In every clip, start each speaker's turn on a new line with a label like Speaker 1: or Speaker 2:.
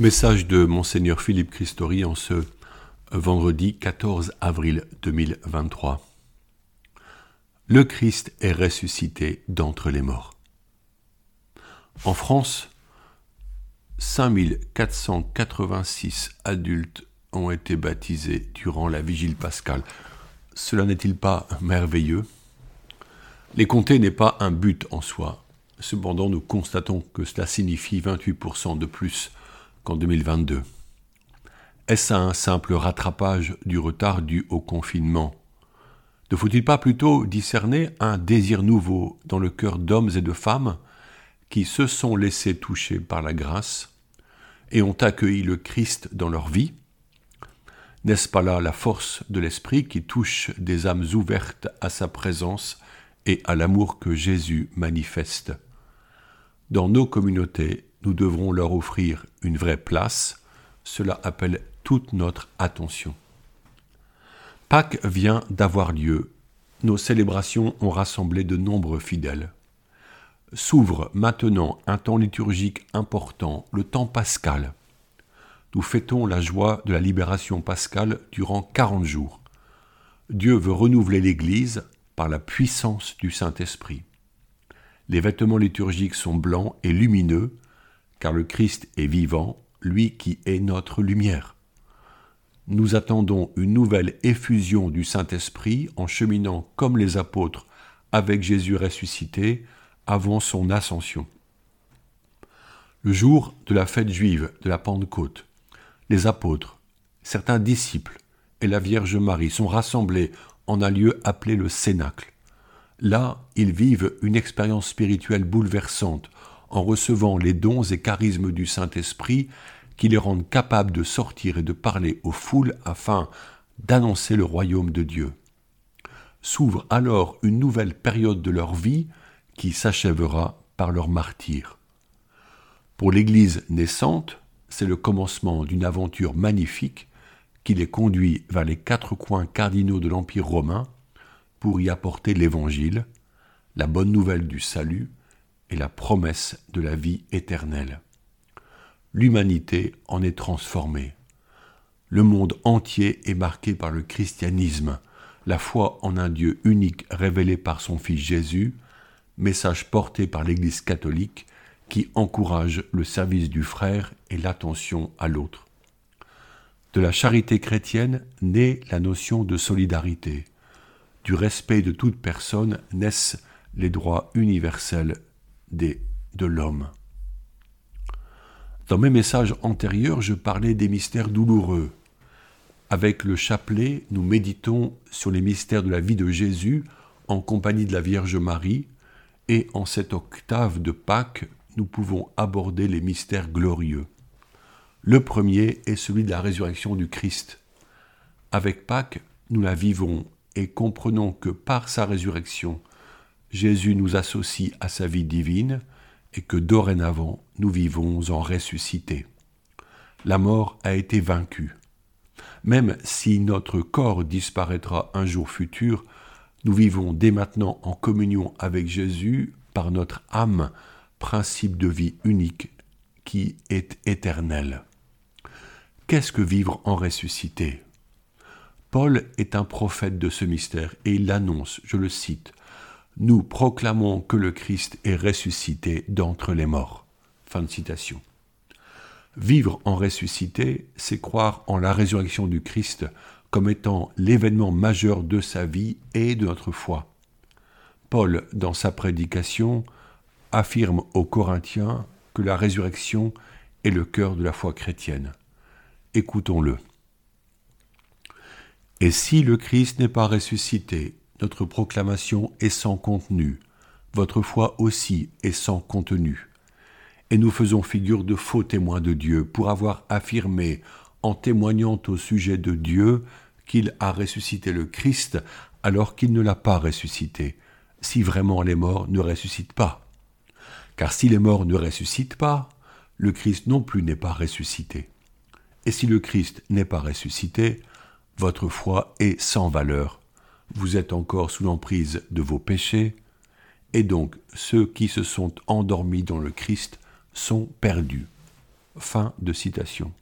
Speaker 1: Message de Monseigneur Philippe Christori en ce vendredi 14 avril 2023. Le Christ est ressuscité d'entre les morts. En France, 5486 adultes ont été baptisés durant la vigile pascale. Cela n'est-il pas merveilleux? Les compter n'est pas un but en soi. Cependant, nous constatons que cela signifie 28% de plus qu'en 2022. Est-ce un simple rattrapage du retard dû au confinement? Ne faut-il pas plutôt discerner un désir nouveau dans le cœur d'hommes et de femmes qui se sont laissés toucher par la grâce et ont accueilli le Christ dans leur vie? N'est-ce pas là la force de l'Esprit qui touche des âmes ouvertes à sa présence et à l'amour que Jésus manifeste? Dans nos communautés, nous devrons leur offrir une vraie place. Cela appelle toute notre attention. Pâques vient d'avoir lieu. Nos célébrations ont rassemblé de nombreux fidèles. S'ouvre maintenant un temps liturgique important, le temps pascal. Nous fêtons la joie de la libération pascale durant quarante jours. Dieu veut renouveler l'Église par la puissance du Saint-Esprit. Les vêtements liturgiques sont blancs et lumineux, car le Christ est vivant, lui qui est notre lumière. Nous attendons une nouvelle effusion du Saint-Esprit en cheminant comme les apôtres avec Jésus ressuscité avant son ascension. Le jour de la fête juive de la Pentecôte, les apôtres, certains disciples et la Vierge Marie sont rassemblés en un lieu appelé le Cénacle. Là, ils vivent une expérience spirituelle bouleversante en recevant les dons et charismes du Saint-Esprit qui les rendent capables de sortir et de parler aux foules afin d'annoncer le royaume de Dieu. S'ouvre alors une nouvelle période de leur vie qui s'achèvera par leur martyr. Pour l'Église naissante, c'est le commencement d'une aventure magnifique qui les conduit vers les quatre coins cardinaux de l'Empire romain pour y apporter l'Évangile, la bonne nouvelle du salut et la promesse de la vie éternelle. L'humanité en est transformée. Le monde entier est marqué par le christianisme, la foi en un Dieu unique révélé par son Fils Jésus, message porté par l'Église catholique qui encourage le service du frère et l'attention à l'autre. De la charité chrétienne naît la notion de solidarité. Du respect de toute personne naissent les droits universels de l'homme. Dans mes messages antérieurs, je parlais des mystères douloureux. Avec le chapelet, nous méditons sur les mystères de la vie de Jésus en compagnie de la Vierge Marie, et en cette octave de Pâques, nous pouvons aborder les mystères glorieux. Le premier est celui de la résurrection du Christ. Avec Pâques, nous la vivons et comprenons que par sa résurrection, Jésus nous associe à sa vie divine et que dorénavant nous vivons en ressuscité. La mort a été vaincue. Même si notre corps disparaîtra un jour futur, nous vivons dès maintenant en communion avec Jésus par notre âme, principe de vie unique qui est éternel. Qu'est-ce que vivre en ressuscité? Paul est un prophète de ce mystère et il l'annonce, je le cite, nous proclamons que le Christ est ressuscité d'entre les morts. Vivre en ressuscité, c'est croire en la résurrection du Christ comme étant l'événement majeur de sa vie et de notre foi. Paul, dans sa prédication, affirme aux Corinthiens que la résurrection est le cœur de la foi chrétienne. Écoutons-le. Et si le Christ n'est pas ressuscité, notre proclamation est sans contenu, votre foi aussi est sans contenu. Et nous faisons figure de faux témoins de Dieu pour avoir affirmé, en témoignant au sujet de Dieu, qu'il a ressuscité le Christ alors qu'il ne l'a pas ressuscité, si vraiment les morts ne ressuscitent pas. Car si les morts ne ressuscitent pas, le Christ non plus n'est pas ressuscité. Et si le Christ n'est pas ressuscité, votre foi est sans valeur vous êtes encore sous l'emprise de vos péchés, et donc ceux qui se sont endormis dans le Christ sont perdus. Fin de citation.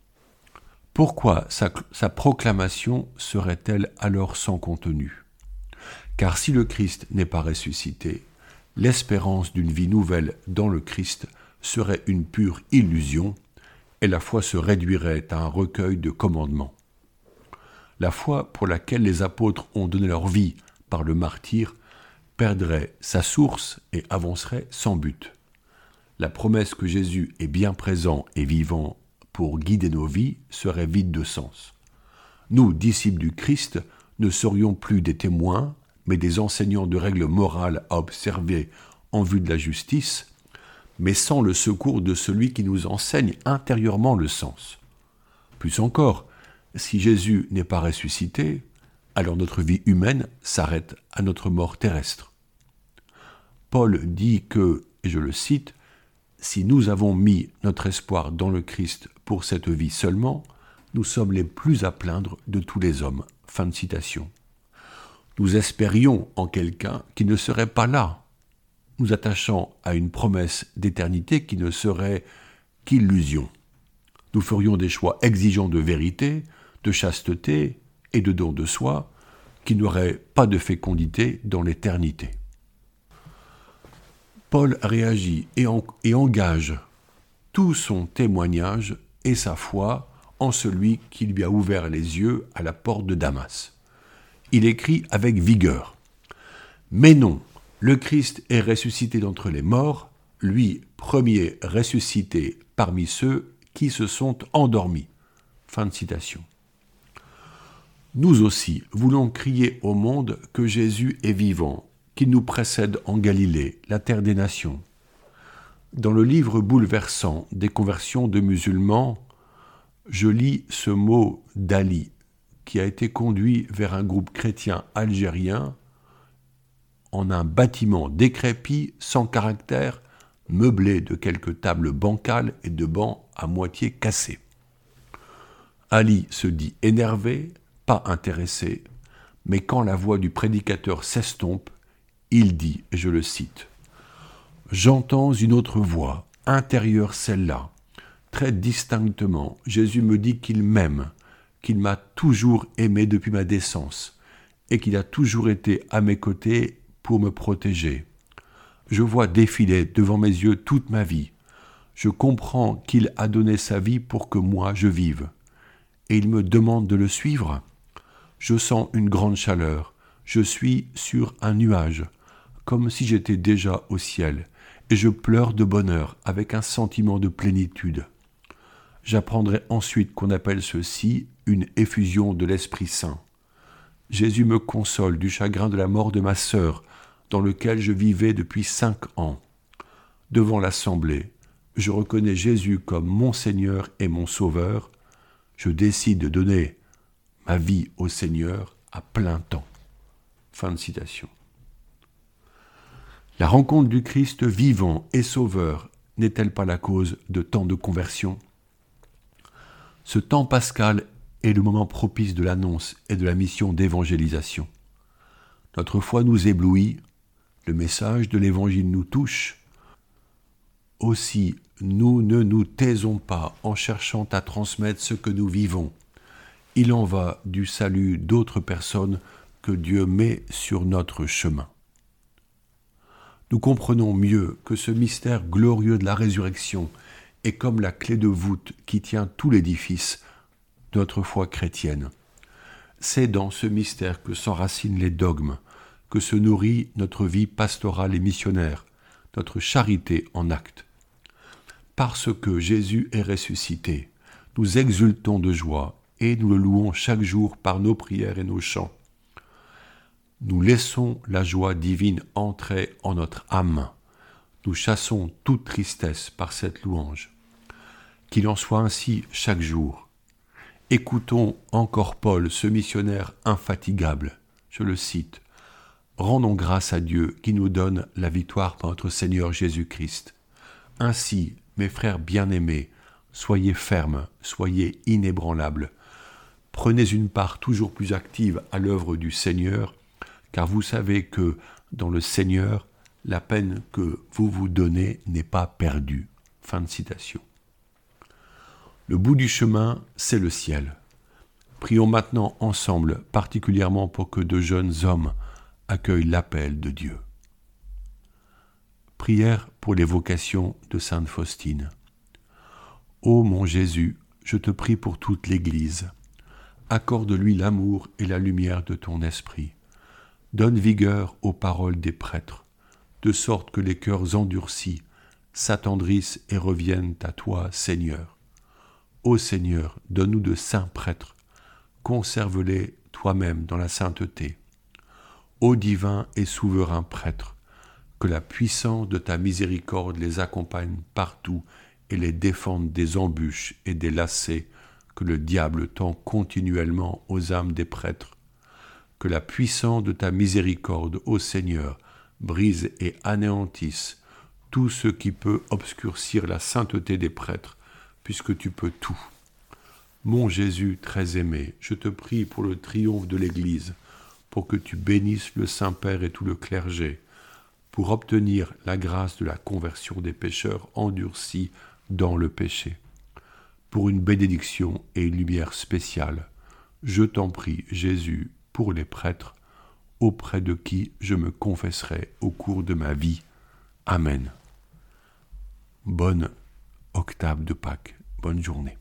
Speaker 1: Pourquoi sa, sa proclamation serait-elle alors sans contenu? Car si le Christ n'est pas ressuscité, l'espérance d'une vie nouvelle dans le Christ serait une pure illusion, et la foi se réduirait à un recueil de commandements. La foi pour laquelle les apôtres ont donné leur vie par le martyr perdrait sa source et avancerait sans but. La promesse que Jésus est bien présent et vivant pour guider nos vies serait vide de sens. Nous, disciples du Christ, ne serions plus des témoins, mais des enseignants de règles morales à observer en vue de la justice, mais sans le secours de celui qui nous enseigne intérieurement le sens. Plus encore, si Jésus n'est pas ressuscité, alors notre vie humaine s'arrête à notre mort terrestre. Paul dit que, et je le cite, si nous avons mis notre espoir dans le Christ pour cette vie seulement, nous sommes les plus à plaindre de tous les hommes. Fin de citation. Nous espérions en quelqu'un qui ne serait pas là, nous attachant à une promesse d'éternité qui ne serait qu'illusion. Nous ferions des choix exigeants de vérité, de chasteté et de don de soi, qui n'auraient pas de fécondité dans l'éternité. Paul réagit et, et, engage tout son témoignage et sa foi en celui qui lui a ouvert les yeux à la porte de Damas. Il écrit avec vigueur. Mais non, le Christ est ressuscité d'entre les morts, lui premier ressuscité parmi ceux qui se sont endormis. Fin de citation. Nous aussi voulons crier au monde que Jésus est vivant, qu'il nous précède en Galilée, la terre des nations. Dans le livre bouleversant des conversions de musulmans, je lis ce mot d'Ali, qui a été conduit vers un groupe chrétien algérien en un bâtiment décrépit, sans caractère, meublé de quelques tables bancales et de bancs à moitié cassés. Ali se dit énervé, pas intéressé, mais quand la voix du prédicateur s'estompe, il dit, et je le cite, J'entends une autre voix, intérieure celle-là. Très distinctement, Jésus me dit qu'il m'aime, qu'il m'a toujours aimé depuis ma décence, et qu'il a toujours été à mes côtés pour me protéger. Je vois défiler devant mes yeux toute ma vie. Je comprends qu'il a donné sa vie pour que moi je vive. Et il me demande de le suivre. Je sens une grande chaleur. Je suis sur un nuage, comme si j'étais déjà au ciel, et je pleure de bonheur avec un sentiment de plénitude. J'apprendrai ensuite qu'on appelle ceci une effusion de l'Esprit Saint. Jésus me console du chagrin de la mort de ma sœur, dans lequel je vivais depuis cinq ans. Devant l'Assemblée, je reconnais Jésus comme mon Seigneur et mon Sauveur. Je décide de donner ma vie au Seigneur à plein temps. Fin de citation. La rencontre du Christ vivant et sauveur n'est-elle pas la cause de tant de conversions? Ce temps pascal est le moment propice de l'annonce et de la mission d'évangélisation. Notre foi nous éblouit, le message de l'Évangile nous touche. Aussi, nous ne nous taisons pas en cherchant à transmettre ce que nous vivons, il en va du salut d'autres personnes que Dieu met sur notre chemin. Nous comprenons mieux que ce mystère glorieux de la résurrection est comme la clé de voûte qui tient tout l'édifice de notre foi chrétienne. C'est dans ce mystère que s'enracinent les dogmes, que se nourrit notre vie pastorale et missionnaire, notre charité en acte. Parce que Jésus est ressuscité, nous exultons de joie et nous le louons chaque jour par nos prières et nos chants. Nous laissons la joie divine entrer en notre âme. Nous chassons toute tristesse par cette louange. Qu'il en soit ainsi chaque jour. Écoutons encore Paul, ce missionnaire infatigable. Je le cite. Rendons grâce à Dieu qui nous donne la victoire par notre Seigneur Jésus-Christ. Ainsi, mes frères bien-aimés, soyez fermes, soyez inébranlables, Prenez une part toujours plus active à l'œuvre du Seigneur, car vous savez que dans le Seigneur, la peine que vous vous donnez n'est pas perdue. Fin de citation. Le bout du chemin, c'est le ciel. Prions maintenant ensemble, particulièrement pour que de jeunes hommes accueillent l'appel de Dieu. Prière pour les vocations de Sainte Faustine. Ô mon Jésus, je te prie pour toute l'Église. Accorde-lui l'amour et la lumière de ton esprit. Donne vigueur aux paroles des prêtres, de sorte que les cœurs endurcis s'attendrissent et reviennent à toi, Seigneur. Ô Seigneur, donne-nous de saints prêtres conserve-les toi-même dans la sainteté. Ô divin et souverain prêtre, que la puissance de ta miséricorde les accompagne partout et les défende des embûches et des lacets que le diable tend continuellement aux âmes des prêtres. Que la puissance de ta miséricorde, ô Seigneur, brise et anéantisse tout ce qui peut obscurcir la sainteté des prêtres, puisque tu peux tout. Mon Jésus très aimé, je te prie pour le triomphe de l'Église, pour que tu bénisses le Saint-Père et tout le clergé, pour obtenir la grâce de la conversion des pécheurs endurcis dans le péché. Pour une bénédiction et une lumière spéciale, je t'en prie, Jésus, pour les prêtres, auprès de qui je me confesserai au cours de ma vie. Amen. Bonne octave de Pâques. Bonne journée.